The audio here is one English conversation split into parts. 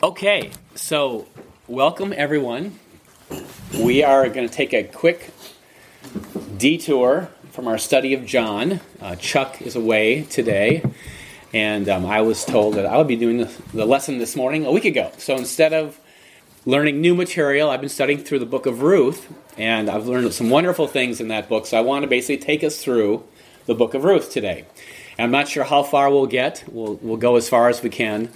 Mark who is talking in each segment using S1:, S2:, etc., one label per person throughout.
S1: Okay, so welcome everyone. We are going to take a quick detour from our study of John. Uh, Chuck is away today, and um, I was told that I would be doing the, the lesson this morning a week ago. So instead of learning new material, I've been studying through the book of Ruth, and I've learned some wonderful things in that book. So I want to basically take us through the book of Ruth today. I'm not sure how far we'll get. We'll, we'll go as far as we can.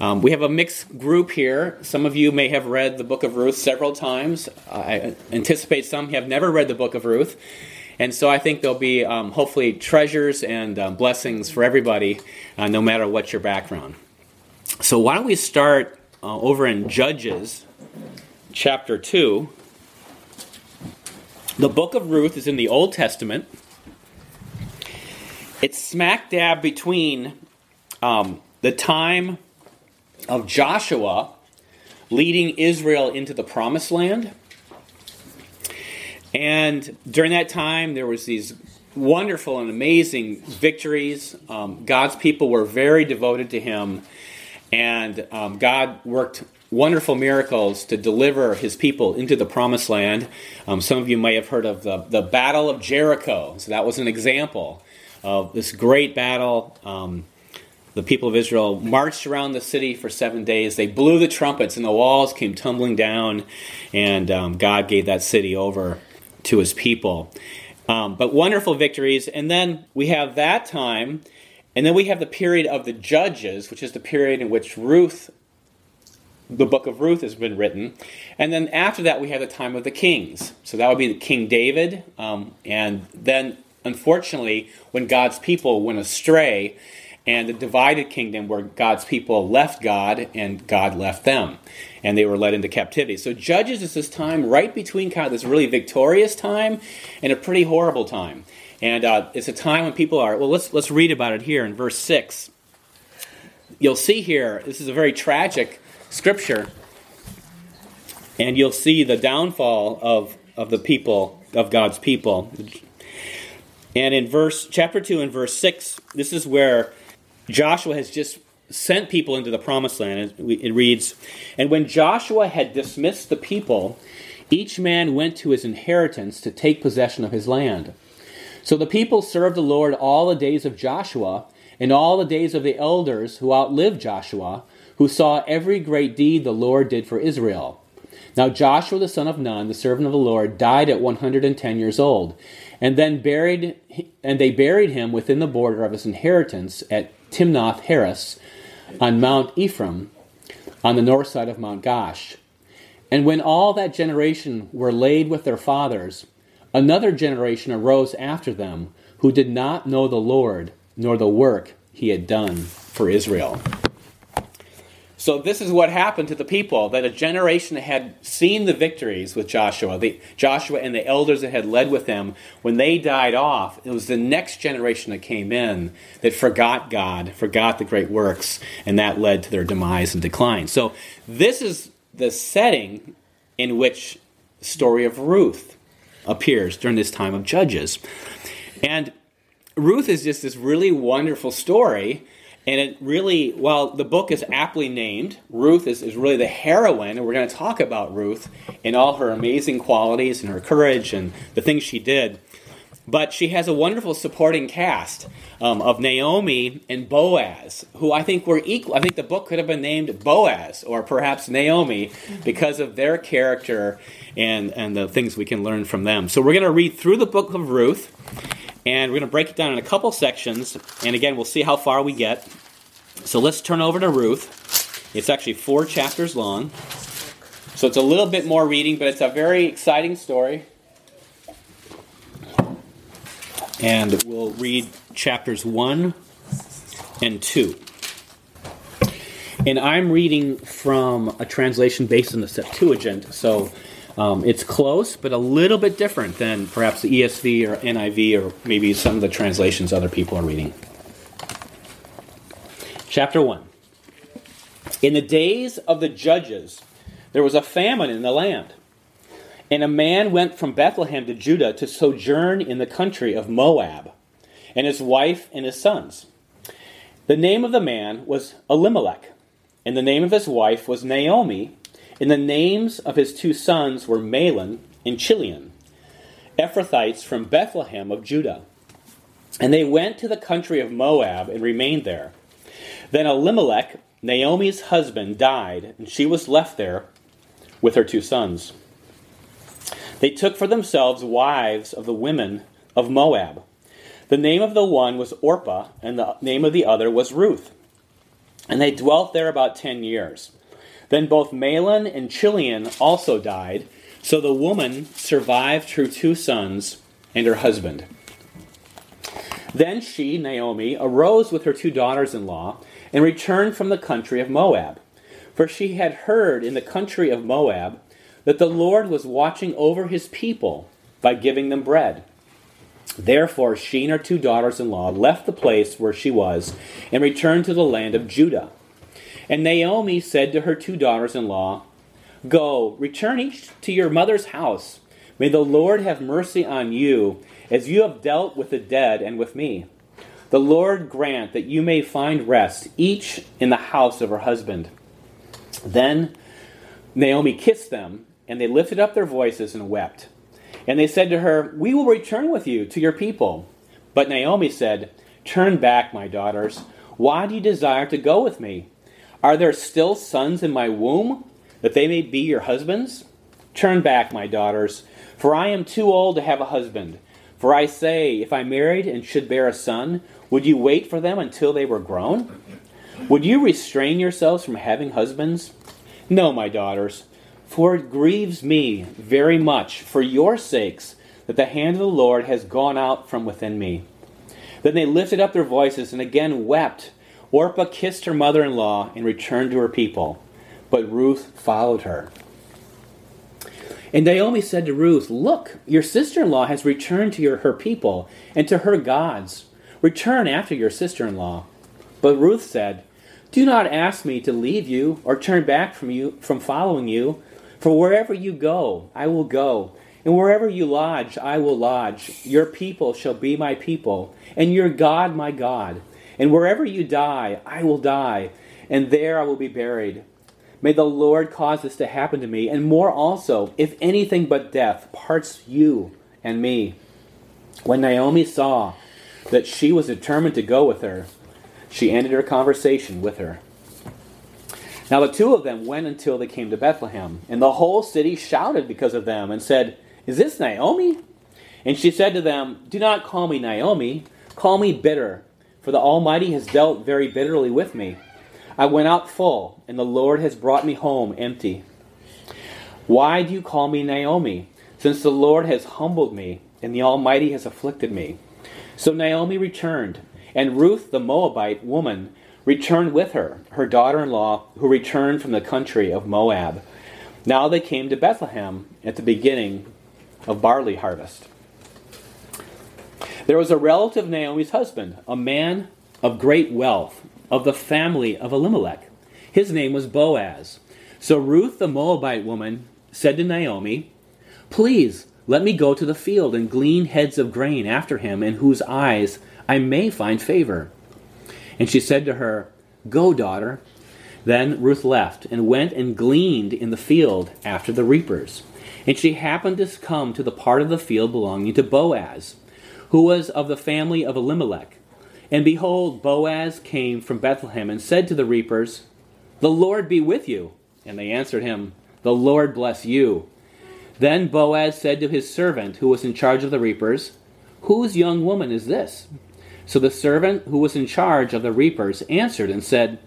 S1: Um, we have a mixed group here. Some of you may have read the book of Ruth several times. I anticipate some have never read the book of Ruth. And so I think there'll be um, hopefully treasures and um, blessings for everybody, uh, no matter what your background. So why don't we start uh, over in Judges chapter 2. The book of Ruth is in the Old Testament. It's smack dab between um, the time of Joshua leading Israel into the promised land. And during that time, there was these wonderful and amazing victories. Um, God's people were very devoted to Him, and um, God worked wonderful miracles to deliver His people into the promised land. Um, some of you may have heard of the, the Battle of Jericho. So that was an example of this great battle. The people of Israel marched around the city for seven days. They blew the trumpets, and the walls came tumbling down, and um, God gave that city over to his people. Um, but wonderful victories. And then we have that time, and then we have the period of the judges, which is the period in which Ruth, the book of Ruth, has been written. And then after that, we have the time of the kings. So that would be King David. Um, and then, unfortunately, when God's people went astray, and the divided kingdom where God's people left God and God left them, and they were led into captivity. So Judges is this time right between kind of this really victorious time and a pretty horrible time, and uh, it's a time when people are well. Let's let's read about it here in verse six. You'll see here this is a very tragic scripture, and you'll see the downfall of of the people of God's people. And in verse chapter 2 and verse 6, this is where Joshua has just sent people into the promised land. It reads, And when Joshua had dismissed the people, each man went to his inheritance to take possession of his land. So the people served the Lord all the days of Joshua, and all the days of the elders who outlived Joshua, who saw every great deed the Lord did for Israel. Now Joshua the son of Nun, the servant of the Lord, died at 110 years old, and then buried and they buried him within the border of his inheritance at Timnath Heres on Mount Ephraim on the north side of Mount Gaash. And when all that generation were laid with their fathers, another generation arose after them who did not know the Lord nor the work he had done for Israel. So this is what happened to the people that a generation had seen the victories with Joshua, the, Joshua and the elders that had led with them. When they died off, it was the next generation that came in that forgot God, forgot the great works, and that led to their demise and decline. So this is the setting in which the story of Ruth appears during this time of Judges. And Ruth is just this really wonderful story and it really, while the book is aptly named, Ruth is, is really the heroine, and we're going to talk about Ruth and all her amazing qualities and her courage and the things she did. But she has a wonderful supporting cast um, of Naomi and Boaz, who I think were equal. I think the book could have been named Boaz or perhaps Naomi because of their character and, and the things we can learn from them. So we're going to read through the book of Ruth and we're going to break it down in a couple sections. And again, we'll see how far we get. So let's turn over to Ruth. It's actually four chapters long. So it's a little bit more reading, but it's a very exciting story. And we'll read chapters 1 and 2. And I'm reading from a translation based on the Septuagint. So um, it's close, but a little bit different than perhaps the ESV or NIV or maybe some of the translations other people are reading. Chapter 1 In the days of the judges, there was a famine in the land. And a man went from Bethlehem to Judah to sojourn in the country of Moab, and his wife and his sons. The name of the man was Elimelech and the name of his wife was Naomi, and the names of his two sons were Mahlon and Chilion, Ephrathites from Bethlehem of Judah. And they went to the country of Moab and remained there. Then Elimelech, Naomi's husband, died, and she was left there with her two sons. They took for themselves wives of the women of Moab. The name of the one was Orpah, and the name of the other was Ruth. And they dwelt there about ten years. Then both Mahlon and Chilion also died, so the woman survived her two sons and her husband. Then she, Naomi, arose with her two daughters in law and returned from the country of Moab. For she had heard in the country of Moab that the Lord was watching over his people by giving them bread. Therefore, she and her two daughters in law left the place where she was and returned to the land of Judah. And Naomi said to her two daughters in law, Go, return each to your mother's house. May the Lord have mercy on you, as you have dealt with the dead and with me. The Lord grant that you may find rest, each in the house of her husband. Then Naomi kissed them, and they lifted up their voices and wept. And they said to her, We will return with you to your people. But Naomi said, Turn back, my daughters. Why do you desire to go with me? Are there still sons in my womb, that they may be your husbands? Turn back, my daughters, for I am too old to have a husband. For I say, if I married and should bear a son, would you wait for them until they were grown? Would you restrain yourselves from having husbands? No, my daughters, for it grieves me very much for your sakes that the hand of the Lord has gone out from within me. Then they lifted up their voices and again wept. Orpah kissed her mother in law and returned to her people, but Ruth followed her. And Naomi said to Ruth, Look, your sister in law has returned to your, her people and to her gods. Return after your sister in law. But Ruth said, Do not ask me to leave you or turn back from you from following you, for wherever you go, I will go, and wherever you lodge, I will lodge. Your people shall be my people, and your God my God. And wherever you die, I will die, and there I will be buried. May the Lord cause this to happen to me, and more also, if anything but death parts you and me. When Naomi saw that she was determined to go with her, she ended her conversation with her. Now the two of them went until they came to Bethlehem, and the whole city shouted because of them and said, Is this Naomi? And she said to them, Do not call me Naomi, call me bitter for the Almighty has dealt very bitterly with me. I went out full, and the Lord has brought me home empty. Why do you call me Naomi, since the Lord has humbled me, and the Almighty has afflicted me? So Naomi returned, and Ruth the Moabite woman returned with her, her daughter in law, who returned from the country of Moab. Now they came to Bethlehem at the beginning of barley harvest. There was a relative of Naomi's husband, a man of great wealth, of the family of Elimelech. His name was Boaz. So Ruth the Moabite woman said to Naomi, Please let me go to the field and glean heads of grain after him, in whose eyes I may find favor. And she said to her, Go, daughter. Then Ruth left and went and gleaned in the field after the reapers. And she happened to come to the part of the field belonging to Boaz who was of the family of Elimelech. And behold, Boaz came from Bethlehem and said to the reapers, The Lord be with you. And they answered him, The Lord bless you. Then Boaz said to his servant, who was in charge of the reapers, Whose young woman is this? So the servant who was in charge of the reapers answered and said,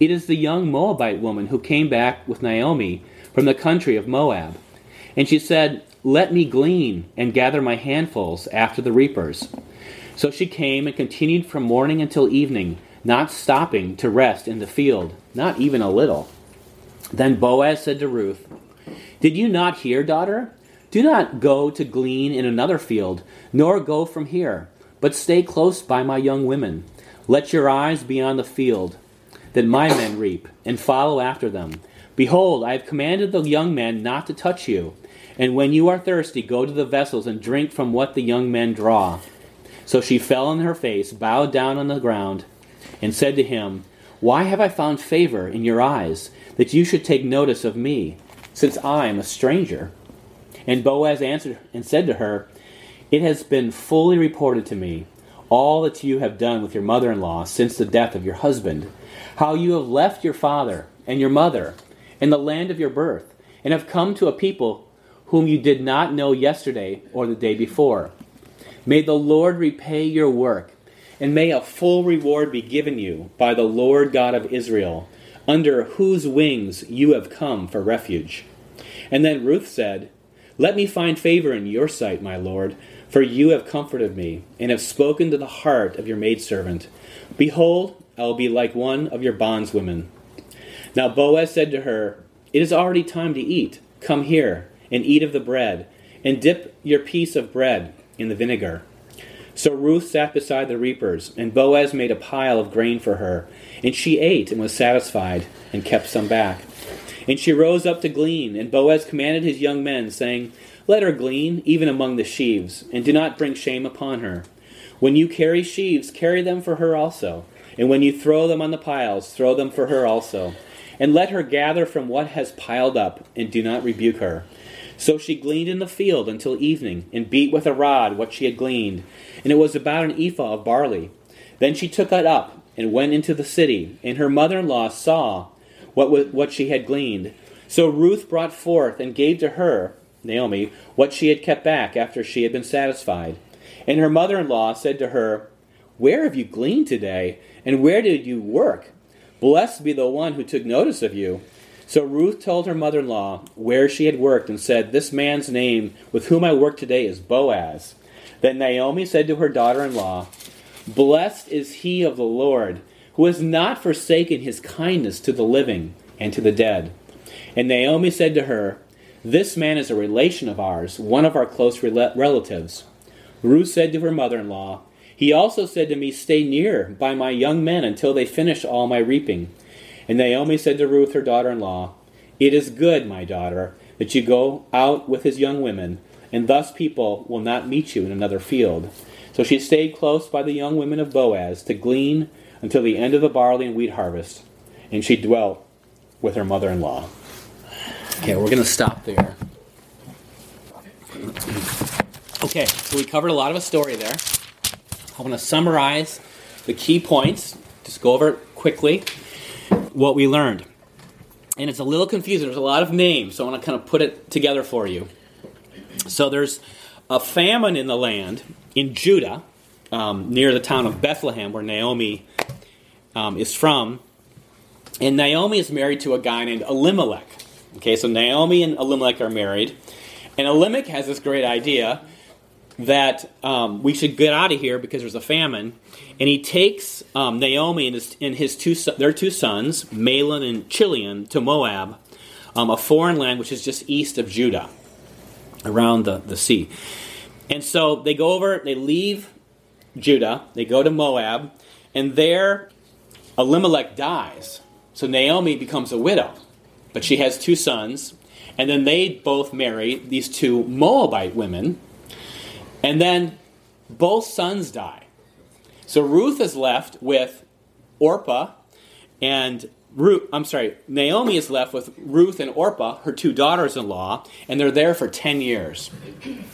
S1: It is the young Moabite woman who came back with Naomi from the country of Moab. And she said, let me glean and gather my handfuls after the reapers. So she came and continued from morning until evening, not stopping to rest in the field, not even a little. Then Boaz said to Ruth, Did you not hear, daughter? Do not go to glean in another field, nor go from here, but stay close by my young women. Let your eyes be on the field that my men reap, and follow after them. Behold, I have commanded the young men not to touch you and when you are thirsty, go to the vessels and drink from what the young men draw. So she fell on her face, bowed down on the ground, and said to him, Why have I found favor in your eyes, that you should take notice of me, since I am a stranger? And Boaz answered and said to her, It has been fully reported to me, all that you have done with your mother in law since the death of your husband, how you have left your father and your mother and the land of your birth, and have come to a people whom you did not know yesterday or the day before. May the Lord repay your work and may a full reward be given you by the Lord God of Israel, under whose wings you have come for refuge. And then Ruth said, Let me find favor in your sight, my Lord, for you have comforted me, and have spoken to the heart of your maidservant. Behold, I will be like one of your bondswomen. Now Boaz said to her, It is already time to eat. Come here, and eat of the bread, and dip your piece of bread in the vinegar. So Ruth sat beside the reapers, and Boaz made a pile of grain for her. And she ate and was satisfied, and kept some back. And she rose up to glean, and Boaz commanded his young men, saying, Let her glean, even among the sheaves, and do not bring shame upon her. When you carry sheaves, carry them for her also. And when you throw them on the piles, throw them for her also. And let her gather from what has piled up, and do not rebuke her. So she gleaned in the field until evening, and beat with a rod what she had gleaned, and it was about an ephah of barley. Then she took it up and went into the city, and her mother in law saw what, what she had gleaned. So Ruth brought forth and gave to her, Naomi, what she had kept back after she had been satisfied. And her mother in law said to her, Where have you gleaned today, and where did you work? Blessed be the one who took notice of you. So Ruth told her mother in law where she had worked and said, This man's name with whom I work today is Boaz. Then Naomi said to her daughter in law, Blessed is he of the Lord, who has not forsaken his kindness to the living and to the dead. And Naomi said to her, This man is a relation of ours, one of our close relatives. Ruth said to her mother in law, He also said to me, Stay near by my young men until they finish all my reaping. And Naomi said to Ruth, her daughter in law, It is good, my daughter, that you go out with his young women, and thus people will not meet you in another field. So she stayed close by the young women of Boaz to glean until the end of the barley and wheat harvest, and she dwelt with her mother in law. Okay, we're going to stop there. Okay, so we covered a lot of a story there. I want to summarize the key points, just go over it quickly what we learned. And it's a little confusing. There's a lot of names, so I want to kind of put it together for you. So there's a famine in the land in Judah, um, near the town of Bethlehem, where Naomi um, is from. And Naomi is married to a guy named Elimelech. Okay, so Naomi and Elimelech are married. And Elimelech has this great idea that um, we should get out of here because there's a famine. And he takes um, Naomi and his, and his two their two sons, Mahlon and Chilion, to Moab, um, a foreign land which is just east of Judah, around the, the sea. And so they go over, they leave Judah, they go to Moab, and there Elimelech dies. So Naomi becomes a widow, but she has two sons, and then they both marry these two Moabite women and then both sons die. So Ruth is left with Orpah and Ruth, I'm sorry, Naomi is left with Ruth and Orpah, her two daughters in law, and they're there for 10 years.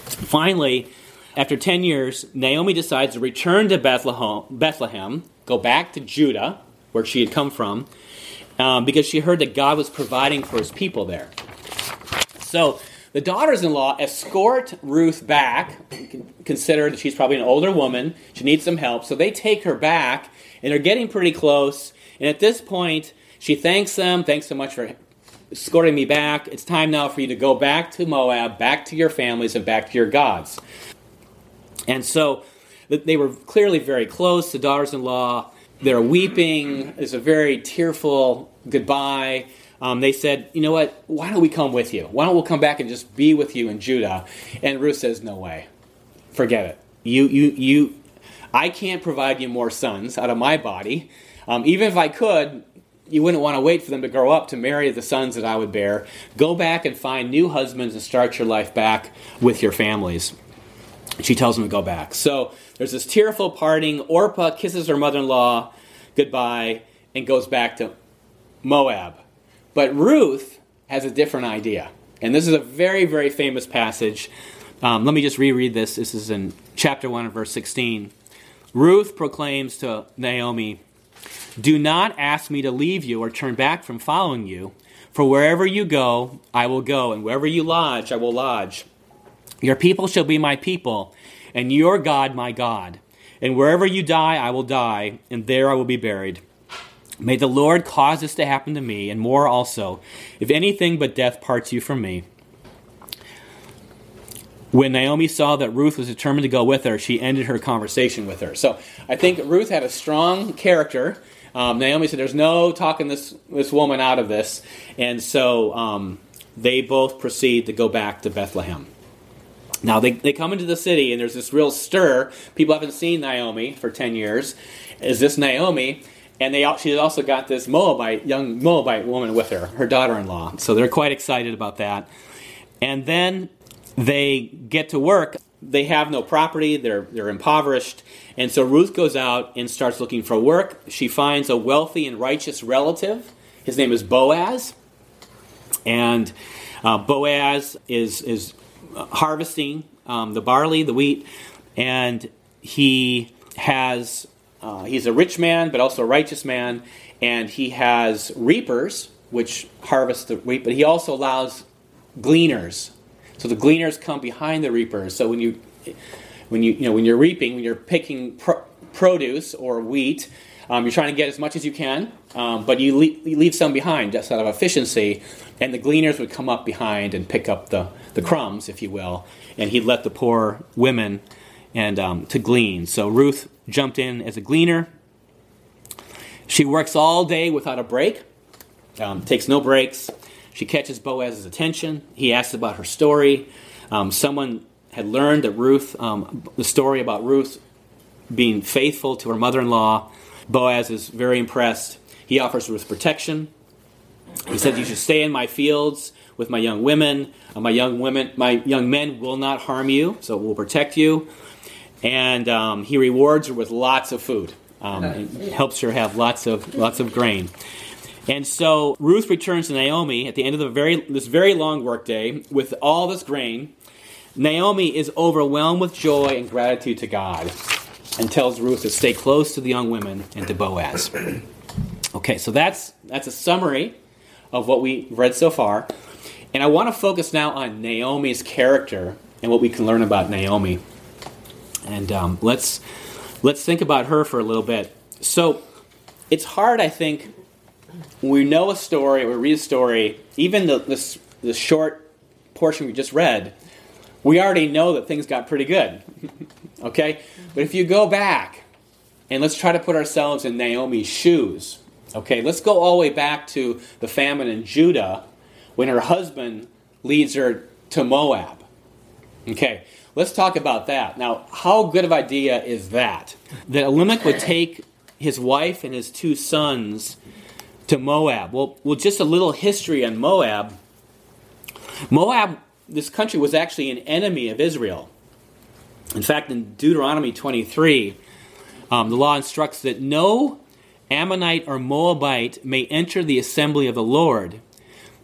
S1: Finally, after 10 years, Naomi decides to return to Bethlehem, Bethlehem go back to Judah, where she had come from, um, because she heard that God was providing for his people there. So the daughters in law escort Ruth back, consider that she's probably an older woman. She needs some help. So they take her back, and they're getting pretty close. And at this point, she thanks them. Thanks so much for escorting me back. It's time now for you to go back to Moab, back to your families, and back to your gods. And so they were clearly very close. The daughters in law, they're weeping. It's a very tearful goodbye um, they said, you know what, why don't we come with you? Why don't we come back and just be with you in Judah? And Ruth says, no way. Forget it. You, you, you, I can't provide you more sons out of my body. Um, even if I could, you wouldn't want to wait for them to grow up to marry the sons that I would bear. Go back and find new husbands and start your life back with your families. She tells them to go back. So there's this tearful parting. Orpah kisses her mother in law goodbye and goes back to Moab. But Ruth has a different idea. And this is a very, very famous passage. Um, let me just reread this. This is in chapter 1 and verse 16. Ruth proclaims to Naomi, Do not ask me to leave you or turn back from following you, for wherever you go, I will go, and wherever you lodge, I will lodge. Your people shall be my people, and your God my God. And wherever you die, I will die, and there I will be buried. May the Lord cause this to happen to me, and more also, if anything but death parts you from me. When Naomi saw that Ruth was determined to go with her, she ended her conversation with her. So I think Ruth had a strong character. Um, Naomi said, There's no talking this, this woman out of this. And so um, they both proceed to go back to Bethlehem. Now they, they come into the city and there's this real stir. People haven't seen Naomi for 10 years. Is this Naomi? And they she's also got this Moabite, young Moabite woman with her, her daughter in law. So they're quite excited about that. And then they get to work. They have no property, they're, they're impoverished. And so Ruth goes out and starts looking for work. She finds a wealthy and righteous relative. His name is Boaz. And uh, Boaz is, is harvesting um, the barley, the wheat, and he has uh, he's a rich man, but also a righteous man, and he has reapers which harvest the wheat, but he also allows gleaners. So the gleaners come behind the reapers. So when you when you you know when you're reaping, when you're picking pro- produce or wheat, um, you're trying to get as much as you can, um, but you leave, you leave, some behind just out of efficiency. And the gleaners would come up behind and pick up the, the crumbs, if you will, and he'd let the poor women and um, to glean. So Ruth jumped in as a gleaner. She works all day without a break, um, takes no breaks. She catches Boaz's attention. He asks about her story. Um, someone had learned that Ruth, um, the story about Ruth being faithful to her mother in law. Boaz is very impressed. He offers Ruth protection. He says, You should stay in my fields with my young women. Uh, my young women, my young men will not harm you, so we'll protect you. And um, he rewards her with lots of food. Um, helps her have lots of lots of grain. And so Ruth returns to Naomi at the end of the very this very long workday with all this grain. Naomi is overwhelmed with joy and gratitude to God and tells Ruth to stay close to the young women and to Boaz. Okay, so that's that's a summary of what we read so far. And I want to focus now on Naomi's character and what we can learn about Naomi. And um, let's let's think about her for a little bit. So it's hard, I think, we know a story we read a story, even the, the, the short portion we just read, we already know that things got pretty good. okay? But if you go back and let's try to put ourselves in Naomi's shoes, okay? Let's go all the way back to the famine in Judah when her husband leads her to Moab. Okay, let's talk about that. Now, how good of idea is that? That Elimelech would take his wife and his two sons to Moab. Well, well, just a little history on Moab. Moab, this country was actually an enemy of Israel. In fact, in Deuteronomy 23, um, the law instructs that no Ammonite or Moabite may enter the assembly of the Lord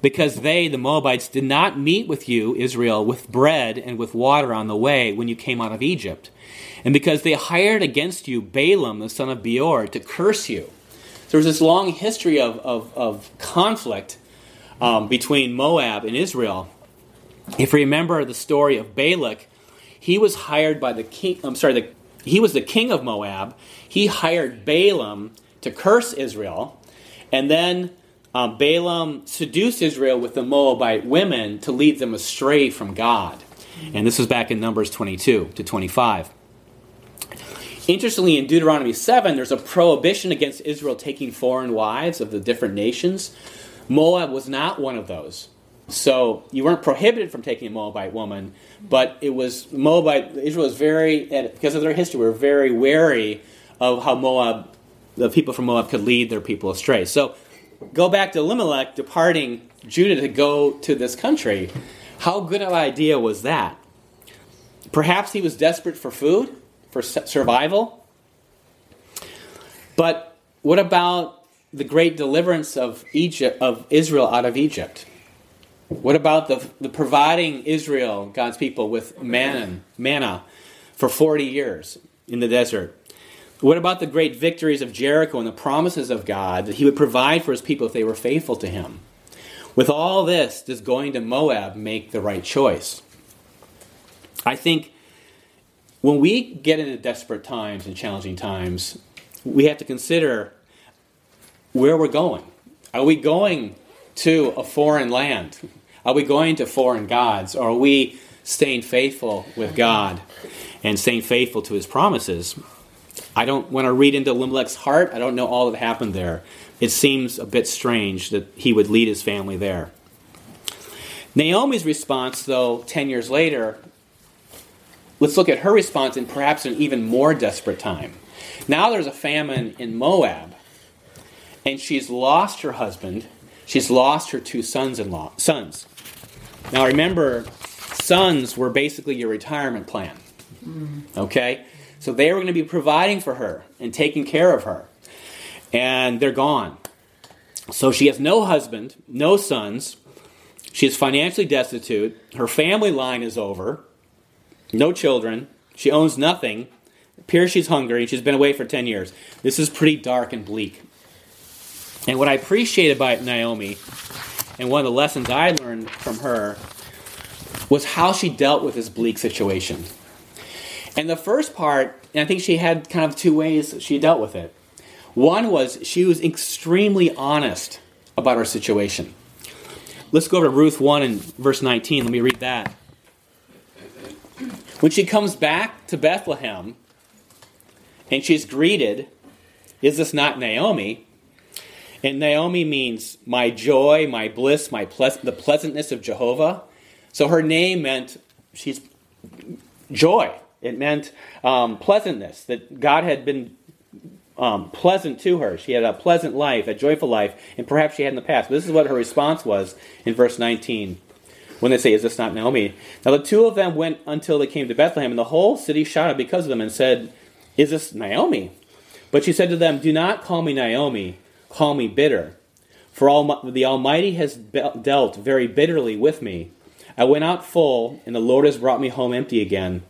S1: because they, the Moabites, did not meet with you, Israel, with bread and with water on the way when you came out of Egypt. And because they hired against you Balaam, the son of Beor, to curse you. So there's this long history of, of, of conflict um, between Moab and Israel. If you remember the story of Balak, he was hired by the king, I'm sorry, the, he was the king of Moab. He hired Balaam to curse Israel. And then um, Balaam seduced Israel with the Moabite women to lead them astray from God. And this was back in Numbers 22 to 25. Interestingly, in Deuteronomy 7, there's a prohibition against Israel taking foreign wives of the different nations. Moab was not one of those. So you weren't prohibited from taking a Moabite woman, but it was Moabite. Israel was very, because of their history, were very wary of how Moab, the people from Moab, could lead their people astray. So go back to Elimelech departing Judah to go to this country. How good of an idea was that? Perhaps he was desperate for food, for survival. But what about the great deliverance of Egypt of Israel out of Egypt? What about the, the providing Israel, God's people, with manna, manna for 40 years in the desert? What about the great victories of Jericho and the promises of God that He would provide for His people if they were faithful to Him? With all this, does going to Moab make the right choice? I think when we get into desperate times and challenging times, we have to consider where we're going. Are we going to a foreign land? Are we going to foreign gods? Or are we staying faithful with God and staying faithful to his promises? I don't want to read into Elimelech's heart. I don't know all that happened there. It seems a bit strange that he would lead his family there. Naomi's response, though, 10 years later, let's look at her response in perhaps an even more desperate time. Now there's a famine in Moab, and she's lost her husband. She's lost her two sons-in-law sons. Now remember, sons were basically your retirement plan. Mm. Okay? So they were going to be providing for her and taking care of her. And they're gone. So she has no husband, no sons. She is financially destitute. Her family line is over. No children. She owns nothing. appears she's hungry. She's been away for 10 years. This is pretty dark and bleak. And what I appreciate about Naomi and one of the lessons I learned from her was how she dealt with this bleak situation. And the first part, and I think she had kind of two ways she dealt with it. One was she was extremely honest about her situation. Let's go over to Ruth 1 and verse 19. Let me read that. When she comes back to Bethlehem and she's greeted, is this not Naomi? And Naomi means my joy, my bliss, my the pleasantness of Jehovah. So her name meant she's joy. It meant um, pleasantness, that God had been um, pleasant to her. She had a pleasant life, a joyful life, and perhaps she had in the past. But this is what her response was in verse 19 when they say, Is this not Naomi? Now the two of them went until they came to Bethlehem, and the whole city shouted because of them and said, Is this Naomi? But she said to them, Do not call me Naomi call me bitter. For all, the Almighty has dealt very bitterly with me. I went out full, and the Lord has brought me home empty again.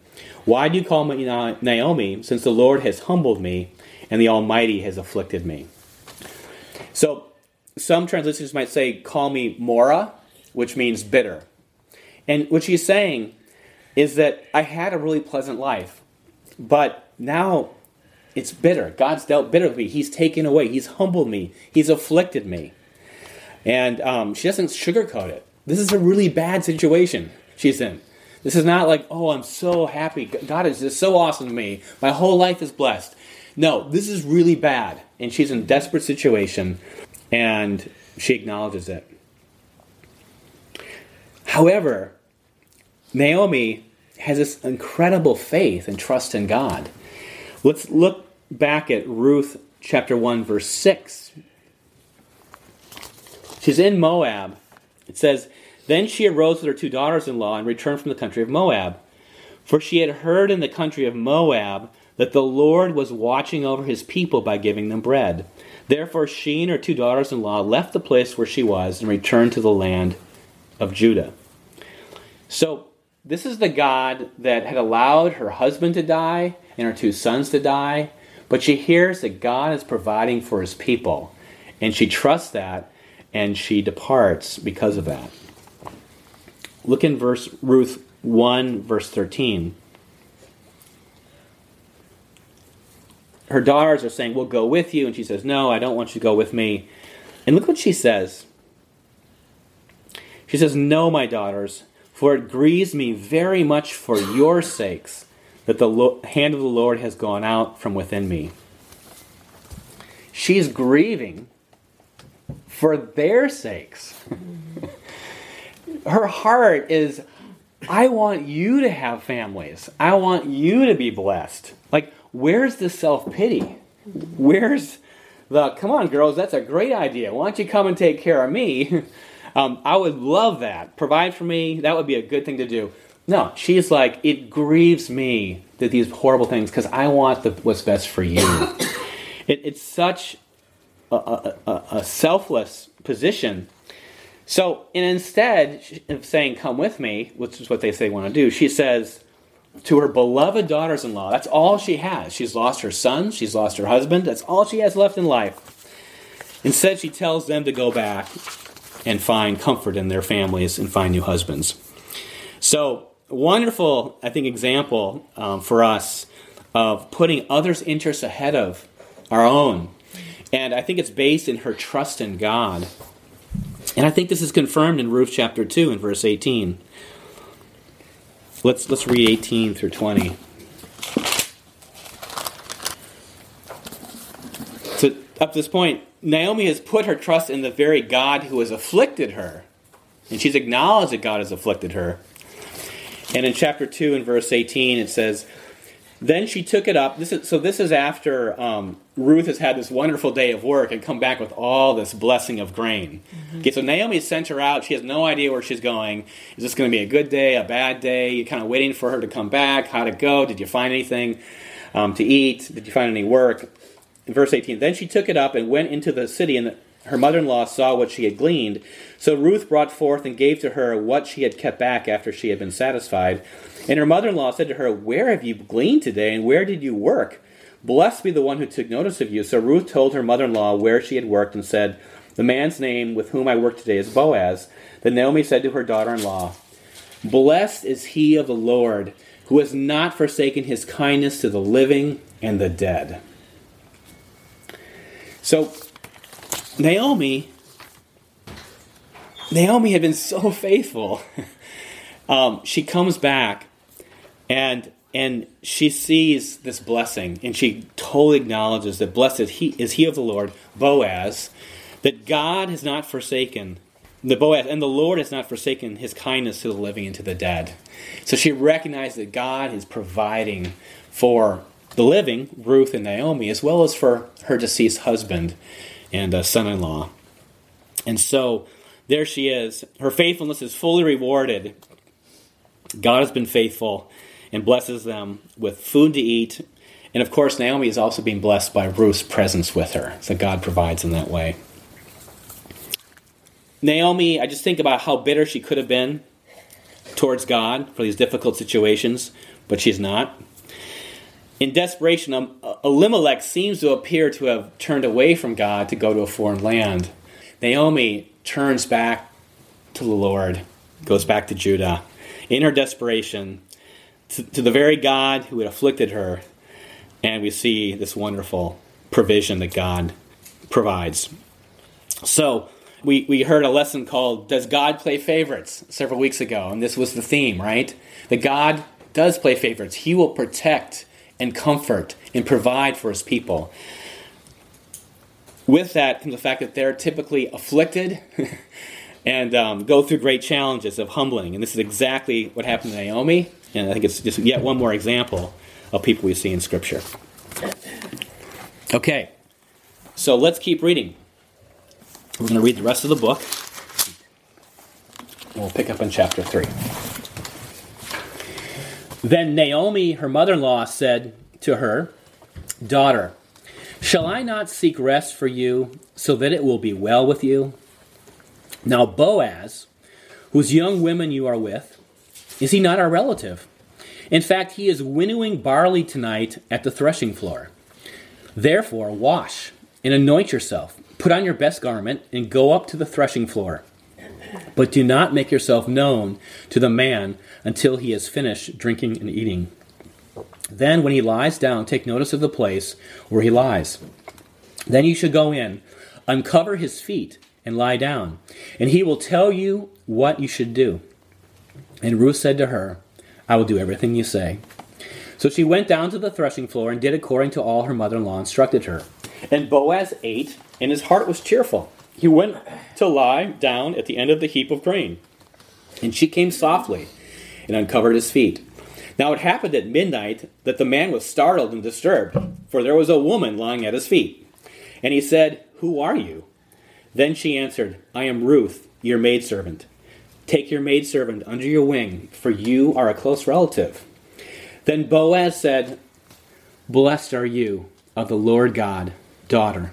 S1: Why do you call me Naomi, since the Lord has humbled me, and the Almighty has afflicted me? So, some translations might say, call me Mara, which means bitter. And what she's saying is that I had a really pleasant life, but now it's bitter. God's dealt bitter with me. He's taken away. He's humbled me. He's afflicted me. And um, she doesn't sugarcoat it. This is a really bad situation she's in. This is not like, oh, I'm so happy. God is just so awesome to me. My whole life is blessed. No, this is really bad. And she's in a desperate situation, and she acknowledges it. However, Naomi has this incredible faith and trust in God. Let's look back at Ruth chapter 1, verse 6. She's in Moab. It says, Then she arose with her two daughters in law and returned from the country of Moab. For she had heard in the country of Moab that the Lord was watching over his people by giving them bread. Therefore, she and her two daughters in law left the place where she was and returned to the land of Judah. So, this is the God that had allowed her husband to die and her two sons to die, but she hears that God is providing for his people, and she trusts that, and she departs because of that. Look in verse Ruth 1 verse 13. Her daughters are saying, "We'll go with you," and she says, "No, I don't want you to go with me." And look what she says. She says, "No, my daughters, for it grieves me very much for your sakes that the hand of the Lord has gone out from within me. She's grieving for their sakes. Her heart is, I want you to have families. I want you to be blessed. Like, where's the self pity? Where's the, come on, girls, that's a great idea. Why don't you come and take care of me? Um, I would love that. Provide for me. That would be a good thing to do. No, she's like, it grieves me that these horrible things because I want the, what's best for you. it, it's such a, a, a selfless position. So, and instead of saying, Come with me, which is what they say they want to do, she says to her beloved daughters in law, that's all she has. She's lost her son, she's lost her husband, that's all she has left in life. Instead, she tells them to go back and find comfort in their families and find new husbands. So, wonderful, I think, example um, for us of putting others' interests ahead of our own. And I think it's based in her trust in God. And I think this is confirmed in Ruth chapter 2 and verse 18. Let's, let's read 18 through 20. So, up to this point, Naomi has put her trust in the very God who has afflicted her. And she's acknowledged that God has afflicted her. And in chapter 2 and verse 18, it says, Then she took it up. This is, so this is after um, Ruth has had this wonderful day of work and come back with all this blessing of grain. Mm-hmm. Okay, so Naomi sent her out. She has no idea where she's going. Is this going to be a good day, a bad day? You're kind of waiting for her to come back. How'd it go? Did you find anything um, to eat? Did you find any work? In verse 18, then she took it up and went into the city, and her mother in law saw what she had gleaned. So Ruth brought forth and gave to her what she had kept back after she had been satisfied. And her mother in law said to her, Where have you gleaned today, and where did you work? Blessed be the one who took notice of you. So Ruth told her mother in law where she had worked and said, The man's name with whom I work today is Boaz. Then Naomi said to her daughter in law, Blessed is he of the Lord, who has not forsaken his kindness to the living and the dead. So, Naomi, Naomi had been so faithful. um, she comes back, and and she sees this blessing, and she totally acknowledges that blessed he, is he of the Lord, Boaz, that God has not forsaken the Boaz, and the Lord has not forsaken his kindness to the living and to the dead. So she recognized that God is providing for the living, Ruth and Naomi, as well as for her deceased husband and uh, son in law. And so there she is. Her faithfulness is fully rewarded. God has been faithful and blesses them with food to eat. And of course, Naomi is also being blessed by Ruth's presence with her. So God provides in that way. Naomi, I just think about how bitter she could have been towards God for these difficult situations, but she's not. In desperation, Elimelech seems to appear to have turned away from God to go to a foreign land. Naomi turns back to the Lord, goes back to Judah. In her desperation, to, to the very God who had afflicted her, and we see this wonderful provision that God provides. So, we, we heard a lesson called Does God Play Favorites several weeks ago, and this was the theme, right? That God does play favorites. He will protect and comfort and provide for his people. With that comes the fact that they're typically afflicted and um, go through great challenges of humbling. And this is exactly what happened to Naomi. And I think it's just yet one more example of people we see in Scripture. Okay, so let's keep reading. We're going to read the rest of the book. We'll pick up in chapter 3. Then Naomi, her mother in law, said to her, Daughter, shall I not seek rest for you so that it will be well with you? Now, Boaz, whose young women you are with, is he not our relative? In fact, he is winnowing barley tonight at the threshing floor. Therefore, wash and anoint yourself, put on your best garment, and go up to the threshing floor. But do not make yourself known to the man until he has finished drinking and eating. Then, when he lies down, take notice of the place where he lies. Then you should go in, uncover his feet, and lie down, and he will tell you what you should do. And Ruth said to her, I will do everything you say. So she went down to the threshing floor and did according to all her mother in law instructed her. And Boaz ate, and his heart was cheerful. He went to lie down at the end of the heap of grain. And she came softly and uncovered his feet. Now it happened at midnight that the man was startled and disturbed, for there was a woman lying at his feet. And he said, Who are you? Then she answered, I am Ruth, your maidservant. Take your maidservant under your wing, for you are a close relative. Then Boaz said, Blessed are you of the Lord God, daughter.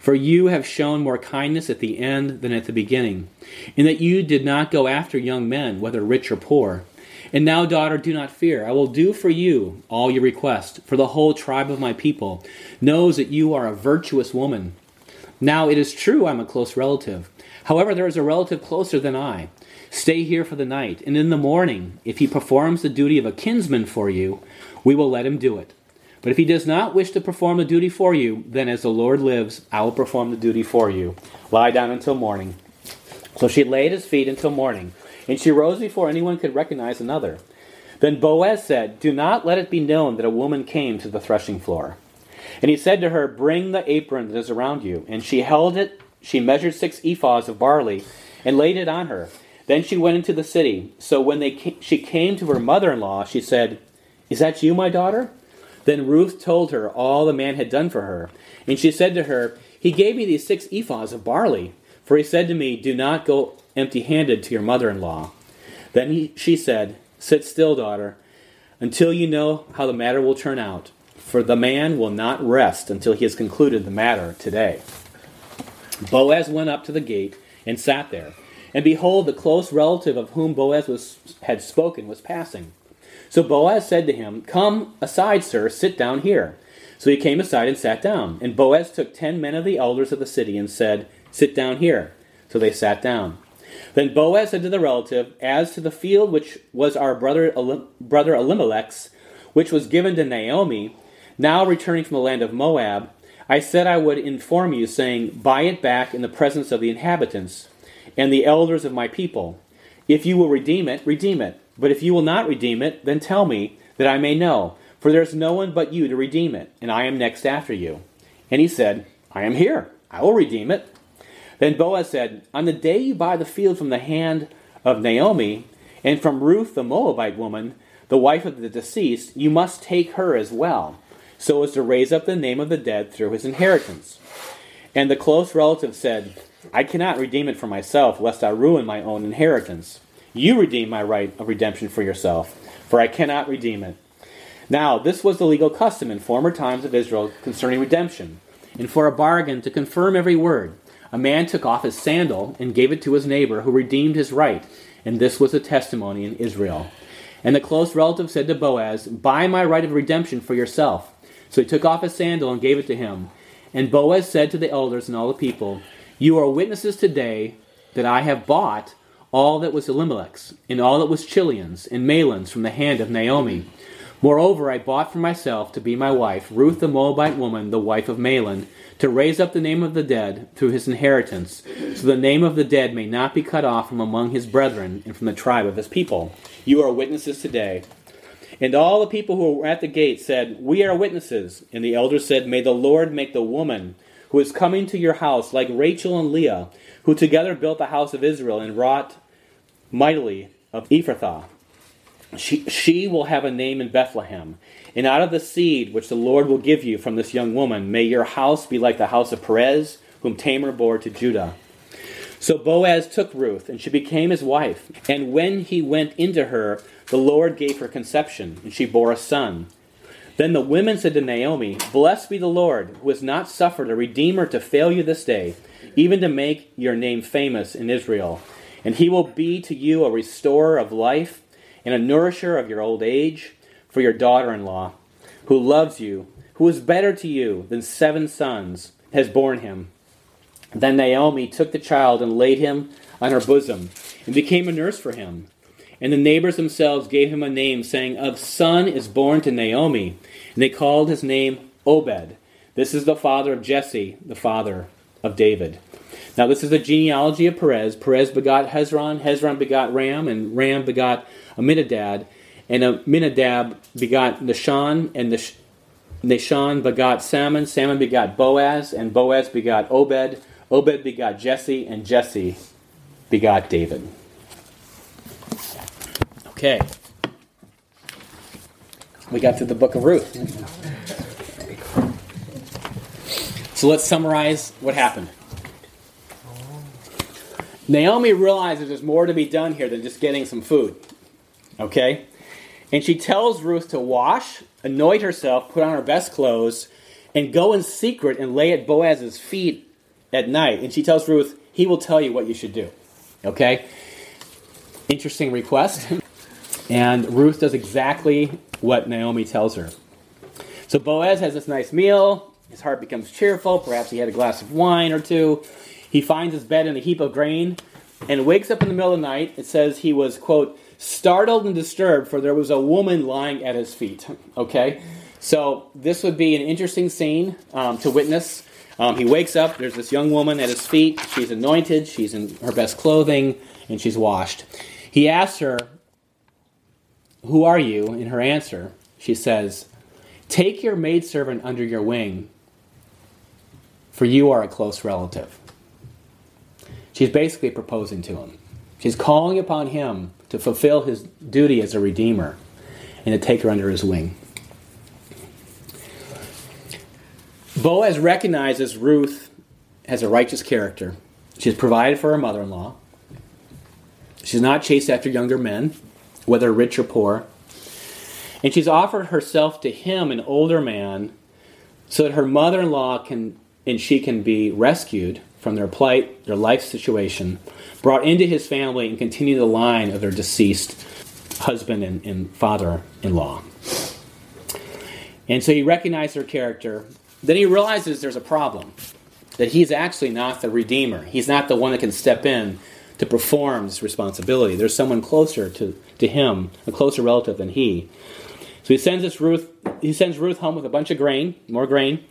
S1: For you have shown more kindness at the end than at the beginning, in that you did not go after young men, whether rich or poor. And now, daughter, do not fear. I will do for you all you request, for the whole tribe of my people knows that you are a virtuous woman. Now, it is true I'm a close relative. However, there is a relative closer than I. Stay here for the night, and in the morning, if he performs the duty of a kinsman for you, we will let him do it. But if he does not wish to perform the duty for you, then as the Lord lives, I will perform the duty for you. Lie down until morning. So she lay at his feet until morning. And she rose before anyone could recognize another. Then Boaz said, Do not let it be known that a woman came to the threshing floor. And he said to her, Bring the apron that is around you. And she held it, she measured six ephahs of barley, and laid it on her. Then she went into the city. So when they she came to her mother in law, she said, Is that you, my daughter? Then Ruth told her all the man had done for her. And she said to her, He gave me these six ephahs of barley. For he said to me, Do not go empty handed to your mother in law. Then he, she said, Sit still, daughter, until you know how the matter will turn out. For the man will not rest until he has concluded the matter today. Boaz went up to the gate and sat there. And behold, the close relative of whom Boaz was, had spoken was passing. So Boaz said to him, Come aside, sir, sit down here. So he came aside and sat down. And Boaz took ten men of the elders of the city and said, Sit down here. So they sat down. Then Boaz said to the relative, As to the field which was our brother, brother Elimelech's, which was given to Naomi, now returning from the land of Moab, I said I would inform you, saying, Buy it back in the presence of the inhabitants and the elders of my people. If you will redeem it, redeem it. But if you will not redeem it, then tell me, that I may know. For there is no one but you to redeem it, and I am next after you. And he said, I am here. I will redeem it. Then Boaz said, On the day you buy the field from the hand of Naomi, and from Ruth the Moabite woman, the wife of the deceased, you must take her as well, so as to raise up the name of the dead through his inheritance. And the close relative said, I cannot redeem it for myself, lest I ruin my own inheritance. You redeem my right of redemption for yourself, for I cannot redeem it. Now, this was the legal custom in former times of Israel concerning redemption, and for a bargain to confirm every word a man took off his sandal and gave it to his neighbor, who redeemed his right. And this was a testimony in Israel. And the close relative said to Boaz, Buy my right of redemption for yourself. So he took off his sandal and gave it to him. And Boaz said to the elders and all the people, You are witnesses today that I have bought all that was Elimelech's, and all that was Chilion's and Mahlon's from the hand of Naomi. Moreover, I bought for myself to be my wife Ruth the Moabite woman, the wife of Mahlon, to raise up the name of the dead through his inheritance, so the name of the dead may not be cut off from among his brethren and from the tribe of his people. You are witnesses today. And all the people who were at the gate said, We are witnesses. And the elders said, May the Lord make the woman who is coming to your house like Rachel and Leah, who together built the house of Israel and wrought mightily of Ephrathah. She, she will have a name in Bethlehem. And out of the seed which the Lord will give you from this young woman, may your house be like the house of Perez, whom Tamar bore to Judah. So Boaz took Ruth, and she became his wife. And when he went into her, the Lord gave her conception, and she bore a son. Then the women said to Naomi, Blessed be the Lord, who has not suffered a redeemer to fail you this day, even to make your name famous in Israel. And he will be to you a restorer of life and a nourisher of your old age for your daughter in law, who loves you, who is better to you than seven sons, has borne him. Then Naomi took the child and laid him on her bosom, and became a nurse for him. And the neighbors themselves gave him a name, saying, Of son is born to Naomi. And they called his name Obed. This is the father of Jesse, the father of David. Now, this is the genealogy of Perez. Perez begot Hezron, Hezron begot Ram, and Ram begot Amminadab. And Amminadab begot Nahshon, and Nahshon begot Salmon, Salmon begot Boaz, and Boaz begot Obed, Obed begot Jesse, and Jesse begot David. Okay. We got through the book of Ruth. So let's summarize what happened. Naomi realizes there's more to be done here than just getting some food. Okay? And she tells Ruth to wash, anoint herself, put on her best clothes, and go in secret and lay at Boaz's feet at night. And she tells Ruth, He will tell you what you should do. Okay? Interesting request. And Ruth does exactly what Naomi tells her. So Boaz has this nice meal. His heart becomes cheerful. Perhaps he had a glass of wine or two. He finds his bed in a heap of grain and wakes up in the middle of the night. It says he was, quote, startled and disturbed, for there was a woman lying at his feet. Okay? So this would be an interesting scene um, to witness. Um, he wakes up, there's this young woman at his feet. She's anointed, she's in her best clothing, and she's washed. He asks her, Who are you? In her answer, she says, Take your maidservant under your wing, for you are a close relative. She's basically proposing to him. She's calling upon him to fulfill his duty as a redeemer and to take her under his wing. Boaz recognizes Ruth as a righteous character. She's provided for her mother in law. She's not chased after younger men, whether rich or poor. And she's offered herself to him, an older man, so that her mother in law can and she can be rescued from their plight, their life situation, brought into his family, and continue the line of their deceased husband and, and father in law. And so he recognized her character. Then he realizes there's a problem, that he's actually not the redeemer. He's not the one that can step in to perform this responsibility. There's someone closer to, to him, a closer relative than he. So he sends this Ruth. He sends Ruth home with a bunch of grain, more grain.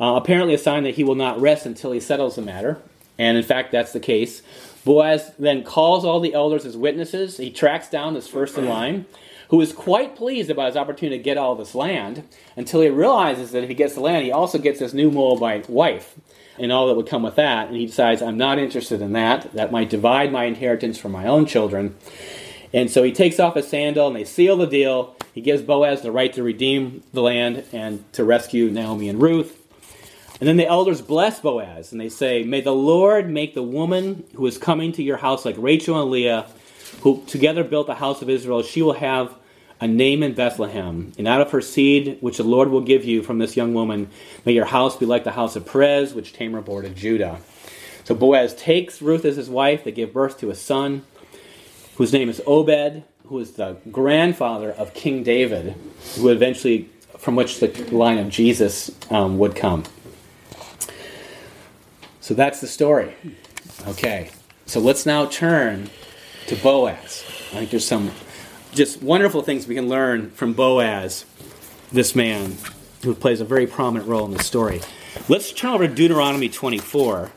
S1: Uh, apparently, a sign that he will not rest until he settles the matter. And in fact, that's the case. Boaz then calls all the elders as witnesses. He tracks down this first in line, who is quite pleased about his opportunity to get all this land, until he realizes that if he gets the land, he also gets this new Moabite wife and all that would come with that. And he decides, I'm not interested in that. That might divide my inheritance from my own children. And so he takes off his sandal and they seal the deal. He gives Boaz the right to redeem the land and to rescue Naomi and Ruth. And then the elders bless Boaz, and they say, May the Lord make the woman who is coming to your house like Rachel and Leah, who together built the house of Israel. She will have a name in Bethlehem. And out of her seed, which the Lord will give you from this young woman, may your house be like the house of Perez, which Tamar bore to Judah. So Boaz takes Ruth as his wife. They give birth to a son, whose name is Obed, who is the grandfather of King David, who eventually, from which the line of Jesus um, would come. So that's the story. Okay. So let's now turn to Boaz. I think there's some just wonderful things we can learn from Boaz, this man who plays a very prominent role in the story. Let's turn over to Deuteronomy 24.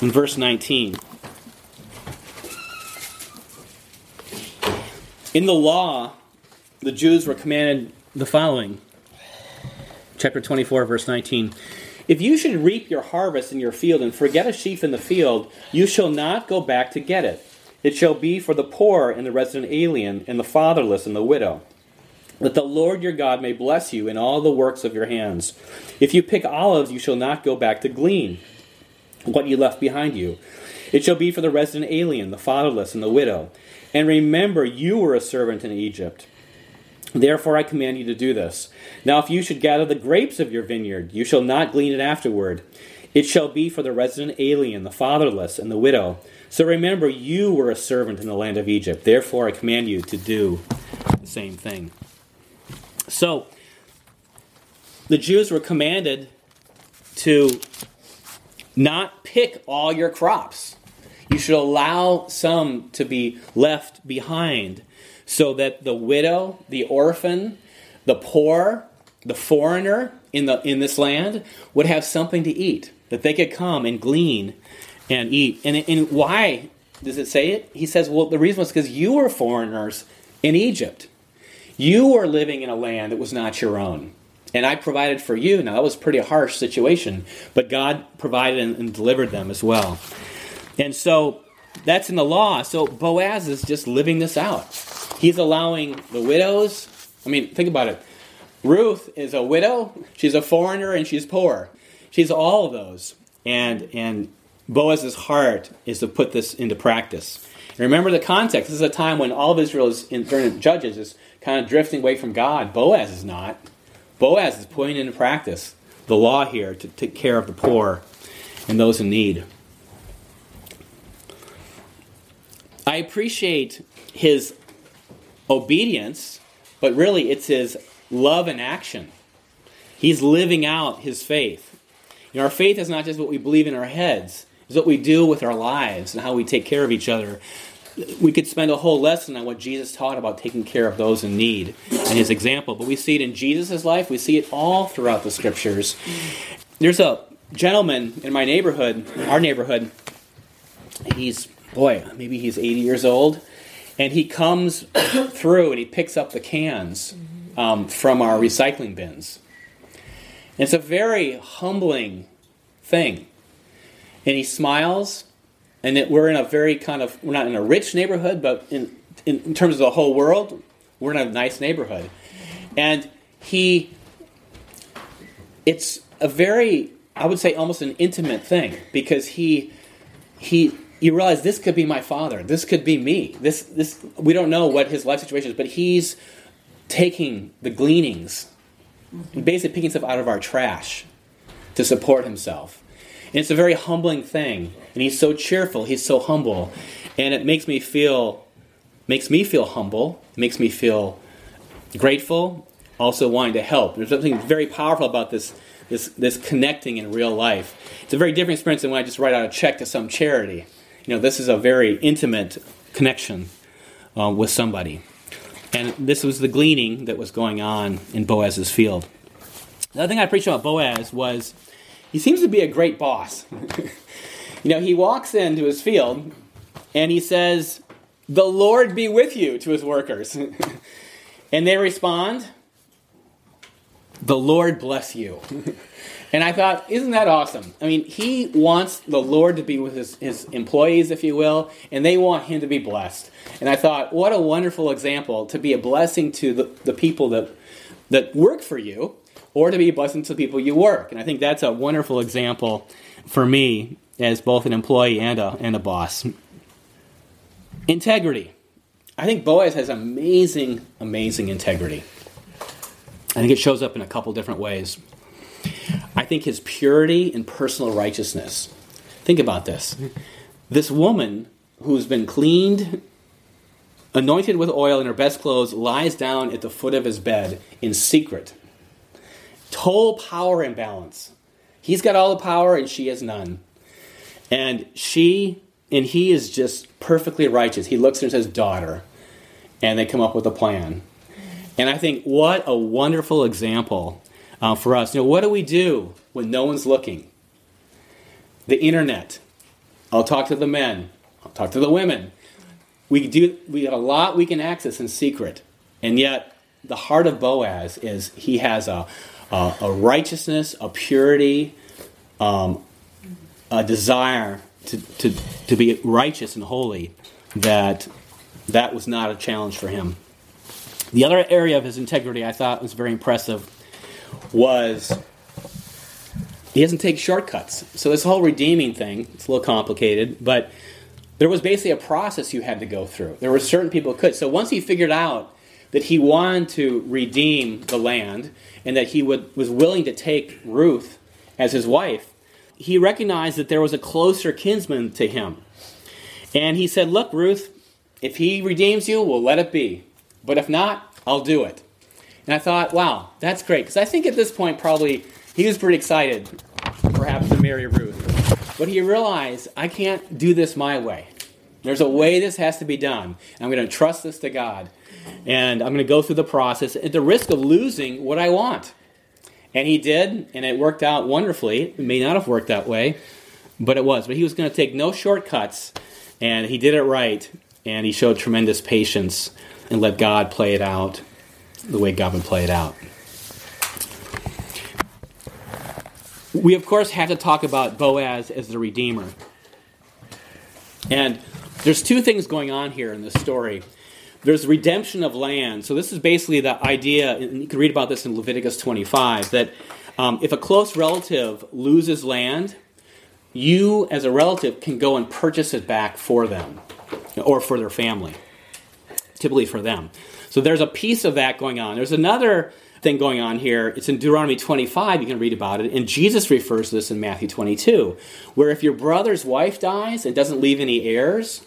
S1: In verse 19. In the law, the Jews were commanded the following chapter 24, verse 19. If you should reap your harvest in your field and forget a sheaf in the field, you shall not go back to get it. It shall be for the poor and the resident alien, and the fatherless and the widow. That the Lord your God may bless you in all the works of your hands. If you pick olives, you shall not go back to glean what you left behind you. It shall be for the resident alien, the fatherless, and the widow. And remember, you were a servant in Egypt. Therefore, I command you to do this. Now, if you should gather the grapes of your vineyard, you shall not glean it afterward. It shall be for the resident alien, the fatherless, and the widow. So remember, you were a servant in the land of Egypt. Therefore, I command you to do the same thing. So, the Jews were commanded to not pick all your crops. You should allow some to be left behind so that the widow, the orphan, the poor, the foreigner in, the, in this land would have something to eat, that they could come and glean and eat. And, and why does it say it? He says, well, the reason was because you were foreigners in Egypt. You were living in a land that was not your own. And I provided for you. Now, that was a pretty harsh situation, but God provided and, and delivered them as well. And so that's in the law. So Boaz is just living this out. He's allowing the widows. I mean, think about it. Ruth is a widow, she's a foreigner, and she's poor. She's all of those. And, and Boaz's heart is to put this into practice. And remember the context. This is a time when all of Israel is, in, during Judges, is kind of drifting away from God. Boaz is not. Boaz is putting into practice the law here to take care of the poor and those in need. I appreciate his obedience, but really it's his love and action. He's living out his faith. You know, our faith is not just what we believe in our heads, it's what we do with our lives and how we take care of each other. We could spend a whole lesson on what Jesus taught about taking care of those in need and his example, but we see it in Jesus' life. We see it all throughout the scriptures. There's a gentleman in my neighborhood, our neighborhood. He's, boy, maybe he's 80 years old. And he comes through and he picks up the cans um, from our recycling bins. It's a very humbling thing. And he smiles, and it, we're in a very kind of, we're not in a rich neighborhood, but in, in, in terms of the whole world, we're in a nice neighborhood. And he, it's a very, I would say almost an intimate thing because he, he, you realize this could be my father. This could be me. This, this, we don't know what his life situation is, but he's taking the gleanings basically picking stuff out of our trash to support himself. And it's a very humbling thing. And he's so cheerful, he's so humble. And it makes me feel makes me feel humble, it makes me feel grateful, also wanting to help. There's something very powerful about this this this connecting in real life. It's a very different experience than when I just write out a check to some charity. You know, this is a very intimate connection uh, with somebody. And this was the gleaning that was going on in Boaz's field. The other thing I preached about Boaz was he seems to be a great boss. you know, he walks into his field and he says, The Lord be with you to his workers. and they respond, The Lord bless you. and I thought, Isn't that awesome? I mean, he wants the Lord to be with his, his employees, if you will, and they want him to be blessed. And I thought, what a wonderful example to be a blessing to the, the people that, that work for you or to be a blessing to the people you work. And I think that's a wonderful example for me as both an employee and a, and a boss. Integrity. I think Boaz has amazing, amazing integrity. I think it shows up in a couple different ways. Think his purity and personal righteousness. Think about this. This woman who's been cleaned anointed with oil in her best clothes, lies down at the foot of his bed in secret. Total power imbalance. He's got all the power and she has none. And she and he is just perfectly righteous. He looks and says, Daughter. And they come up with a plan. And I think what a wonderful example uh, for us. You know, what do we do when no one's looking? The internet. I'll talk to the men. I'll talk to the women we do we have a lot we can access in secret and yet the heart of boaz is he has a, a, a righteousness a purity um, a desire to, to, to be righteous and holy that that was not a challenge for him the other area of his integrity i thought was very impressive was he doesn't take shortcuts so this whole redeeming thing it's a little complicated but there was basically a process you had to go through. There were certain people who could. So once he figured out that he wanted to redeem the land and that he would, was willing to take Ruth as his wife, he recognized that there was a closer kinsman to him. And he said, Look, Ruth, if he redeems you, we'll let it be. But if not, I'll do it. And I thought, wow, that's great. Because I think at this point, probably, he was pretty excited, perhaps, to marry Ruth. But he realized, I can't do this my way. There's a way this has to be done. I'm going to trust this to God. And I'm going to go through the process at the risk of losing what I want. And he did, and it worked out wonderfully. It may not have worked that way, but it was. But he was going to take no shortcuts, and he did it right. And he showed tremendous patience and let God play it out the way God would play it out. we of course have to talk about Boaz as the redeemer. And there's two things going on here in this story. There's redemption of land. So this is basically the idea, and you can read about this in Leviticus 25, that um, if a close relative loses land, you as a relative can go and purchase it back for them or for their family, typically for them. So there's a piece of that going on. There's another thing going on here. It's in Deuteronomy 25, you can read about it, and Jesus refers to this in Matthew 22, where if your brother's wife dies and doesn't leave any heirs,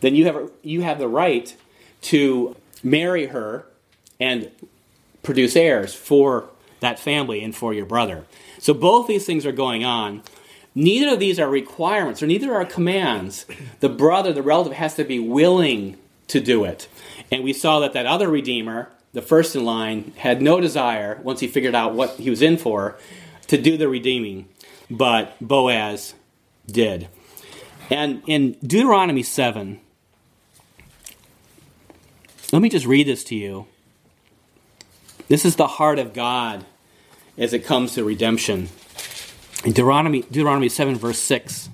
S1: then you have, you have the right to marry her and produce heirs for that family and for your brother. So both these things are going on. Neither of these are requirements or neither are commands. The brother, the relative, has to be willing to do it. And we saw that that other redeemer, the first in line, had no desire, once he figured out what he was in for, to do the redeeming. But Boaz did. And in Deuteronomy 7, let me just read this to you. This is the heart of God as it comes to redemption. In Deuteronomy, Deuteronomy 7, verse 6,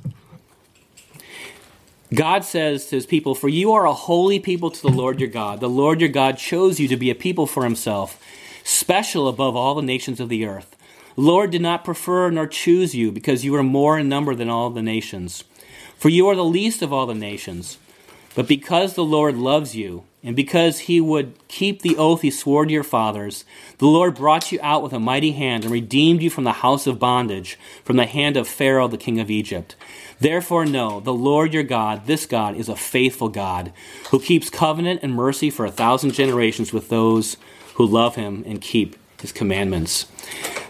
S1: God says to his people, For you are a holy people to the Lord your God. The Lord your God chose you to be a people for himself, special above all the nations of the earth. The Lord did not prefer nor choose you because you are more in number than all the nations. For you are the least of all the nations. But because the Lord loves you, and because he would keep the oath he swore to your fathers, the Lord brought you out with a mighty hand and redeemed you from the house of bondage, from the hand of Pharaoh the king of Egypt. Therefore, know the Lord your God, this God, is a faithful God, who keeps covenant and mercy for a thousand generations with those who love him and keep his commandments.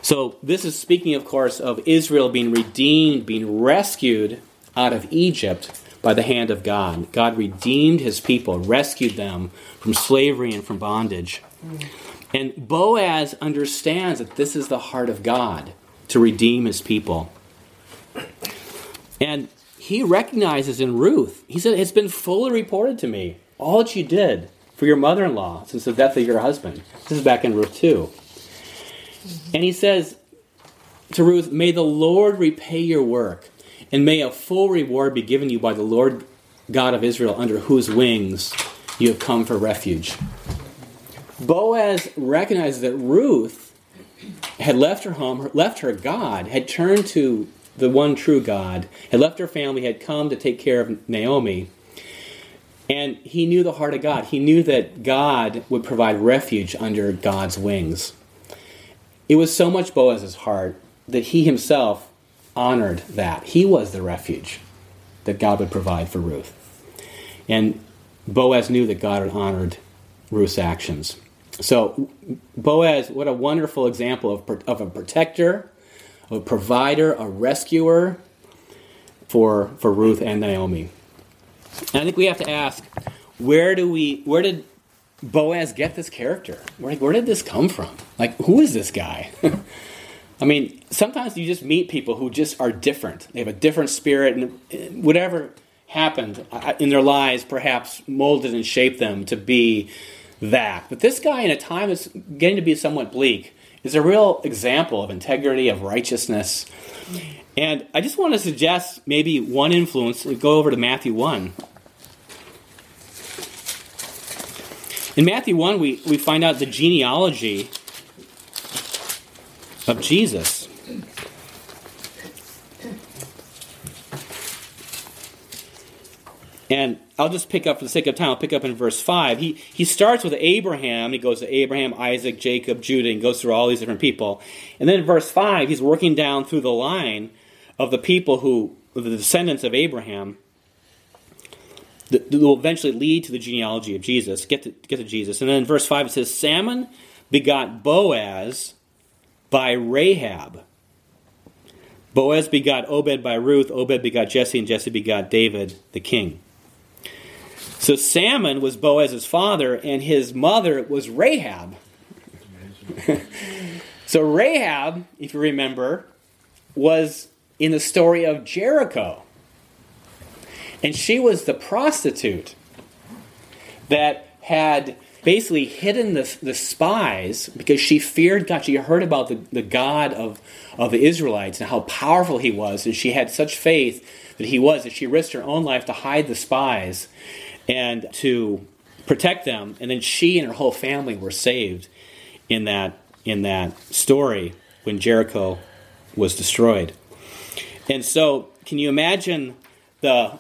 S1: So, this is speaking, of course, of Israel being redeemed, being rescued out of Egypt by the hand of God. God redeemed his people, rescued them from slavery and from bondage. And Boaz understands that this is the heart of God to redeem his people. And he recognizes in Ruth, he said, It's been fully reported to me all that you did for your mother in law since the death of your husband. This is back in Ruth 2. And he says to Ruth, May the Lord repay your work and may a full reward be given you by the Lord God of Israel, under whose wings you have come for refuge. Boaz recognized that Ruth had left her home, left her God, had turned to the one true God, had left her family, had come to take care of Naomi. And he knew the heart of God. He knew that God would provide refuge under God's wings. It was so much Boaz's heart that he himself honored that. He was the refuge that God would provide for Ruth. And Boaz knew that God had honored Ruth's actions. So, Boaz, what a wonderful example of, of a protector, a provider, a rescuer for, for Ruth and Naomi. And I think we have to ask where do we where did Boaz get this character? Where, where did this come from? Like, who is this guy? I mean, sometimes you just meet people who just are different. They have a different spirit, and whatever happened uh, uh, in their lives perhaps molded and shaped them to be that. But this guy, in a time that's getting to be somewhat bleak, is a real example of integrity, of righteousness. And I just want to suggest maybe one influence. We go over to Matthew 1. In Matthew 1, we, we find out the genealogy of Jesus. And I'll just pick up for the sake of time, I'll pick up in verse 5. He, he starts with Abraham. He goes to Abraham, Isaac, Jacob, Judah, and goes through all these different people. And then in verse 5, he's working down through the line of the people who, the descendants of Abraham, that will eventually lead to the genealogy of Jesus, get to, get to Jesus. And then in verse 5, it says, Salmon begot Boaz, by Rahab. Boaz begot Obed by Ruth, Obed begot Jesse, and Jesse begot David the king. So Salmon was Boaz's father, and his mother was Rahab. so Rahab, if you remember, was in the story of Jericho. And she was the prostitute that had basically hidden the, the spies because she feared God. She heard about the, the God of, of the Israelites and how powerful he was, and she had such faith that he was that she risked her own life to hide the spies and to protect them. And then she and her whole family were saved in that in that story when Jericho was destroyed. And so, can you imagine the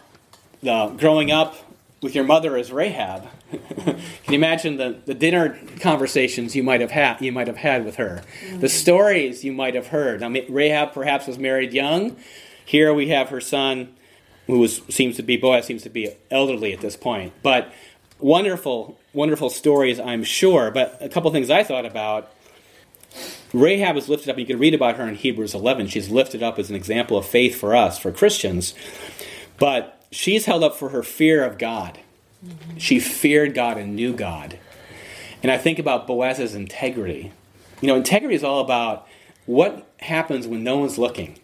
S1: the growing up with your mother as Rahab. Can you imagine the, the dinner conversations you might have had you might have had with her? Mm-hmm. The stories you might have heard. I mean, Rahab perhaps was married young. Here we have her son, who was, seems to be Boaz seems to be elderly at this point. But wonderful, wonderful stories, I'm sure. But a couple things I thought about. Rahab is lifted up. You can read about her in Hebrews 11. She's lifted up as an example of faith for us, for Christians. But she's held up for her fear of God. Mm-hmm. She feared God and knew God. And I think about Boaz's integrity. You know, integrity is all about what happens when no one's looking.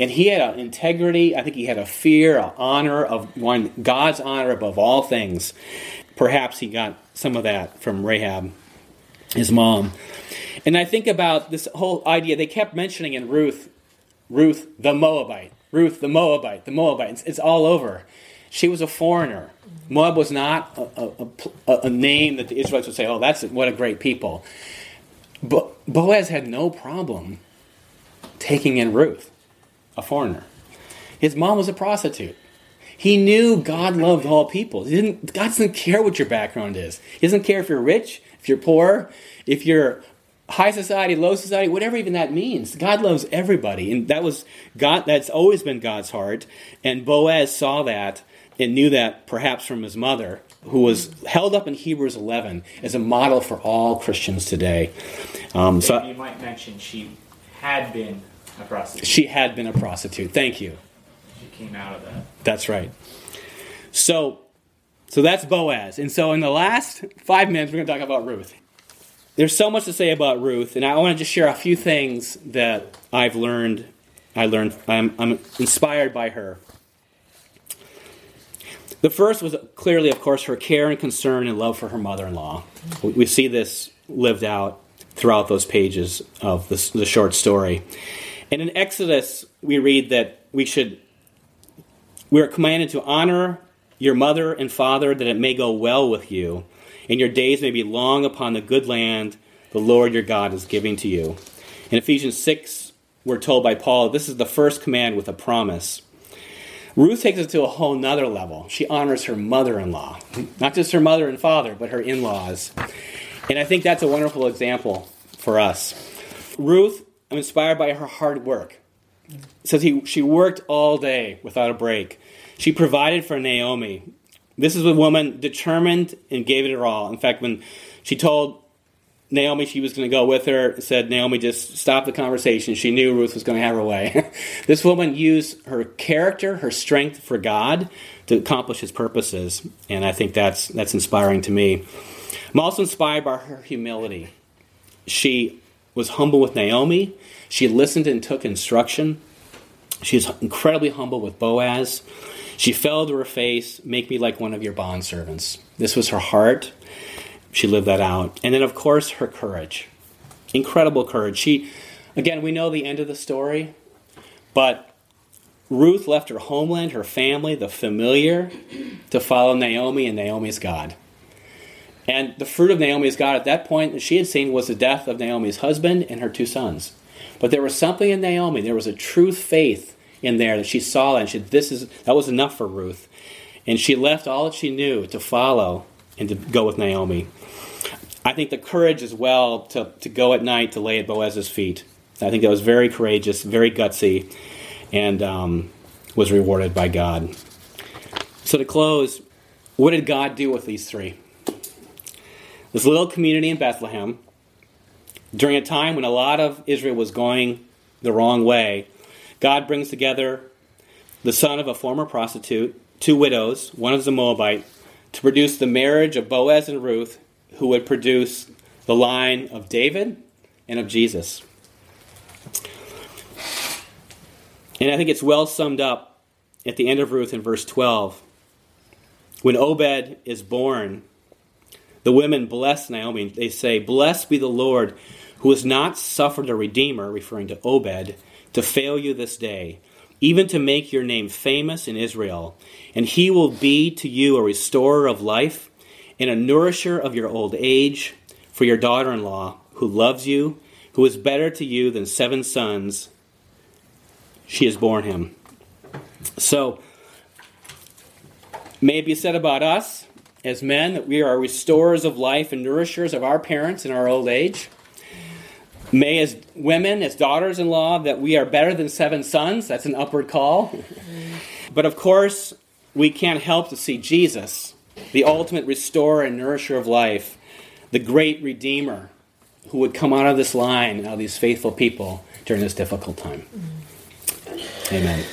S1: And he had an integrity, I think he had a fear, an honor of one God's honor above all things. Perhaps he got some of that from Rahab, his mom. And I think about this whole idea, they kept mentioning in Ruth, Ruth the Moabite. Ruth the Moabite, the Moabite. It's, it's all over. She was a foreigner. Moab was not a, a, a, name that the Israelites would say, oh, that's what a great people. But Boaz had no problem taking in Ruth, a foreigner. His mom was a prostitute. He knew God loved all people. He didn't, God doesn't care what your background is. He doesn't care if you're rich, if you're poor, if you're high society, low society, whatever even that means. God loves everybody. And that was God that's always been God's heart. And Boaz saw that and knew that perhaps from his mother, who was held up in Hebrews 11 as a model for all Christians today.
S2: Um, so you might mention she had been a prostitute.
S1: She had been a prostitute. Thank you.
S2: She came out of that.
S1: That's right. So, so that's Boaz. And so in the last five minutes, we're going to talk about Ruth there's so much to say about Ruth, and I want to just share a few things that I've learned. I learned I'm, I'm inspired by her. The first was clearly, of course, her care and concern and love for her mother-in-law. We see this lived out throughout those pages of the, the short story. And in Exodus, we read that we should we are commanded to honor your mother and father that it may go well with you and your days may be long upon the good land the Lord your God is giving to you. In Ephesians 6, we're told by Paul this is the first command with a promise. Ruth takes it to a whole nother level. She honors her mother in law, not just her mother and father, but her in laws. And I think that's a wonderful example for us. Ruth, I'm inspired by her hard work. It says he, she worked all day without a break. She provided for Naomi. This is a woman determined and gave it her all. In fact, when she told Naomi she was going to go with her, said Naomi just stop the conversation. She knew Ruth was going to have her way. this woman used her character, her strength for God to accomplish his purposes, and I think that's that's inspiring to me. I'm also inspired by her humility. She was humble with Naomi. She listened and took instruction. She was incredibly humble with Boaz. She fell to her face, Make me like one of your bondservants. This was her heart. She lived that out. And then, of course, her courage. Incredible courage. She, again, we know the end of the story, but Ruth left her homeland, her family, the familiar, to follow Naomi and Naomi's God. And the fruit of Naomi's God at that point that she had seen was the death of Naomi's husband and her two sons. But there was something in Naomi, there was a truth faith in there that she saw and she this is that was enough for Ruth. And she left all that she knew to follow and to go with Naomi. I think the courage as well to, to go at night to lay at Boaz's feet. I think that was very courageous, very gutsy, and um, was rewarded by God. So to close, what did God do with these three? This little community in Bethlehem, during a time when a lot of Israel was going the wrong way, God brings together the son of a former prostitute, two widows, one is a Moabite, to produce the marriage of Boaz and Ruth, who would produce the line of David and of Jesus. And I think it's well summed up at the end of Ruth in verse 12. When Obed is born, the women bless Naomi. They say, Blessed be the Lord, who has not suffered a redeemer, referring to Obed, to fail you this day, even to make your name famous in Israel. And he will be to you a restorer of life and a nourisher of your old age for your daughter in law, who loves you, who is better to you than seven sons. She has borne him. So, May it be said about us as men that we are restorers of life and nourishers of our parents in our old age. May, as women, as daughters in law, that we are better than seven sons. That's an upward call. But of course, we can't help to see Jesus, the ultimate restorer and nourisher of life, the great Redeemer who would come out of this line, out of these faithful people during this difficult time. Amen.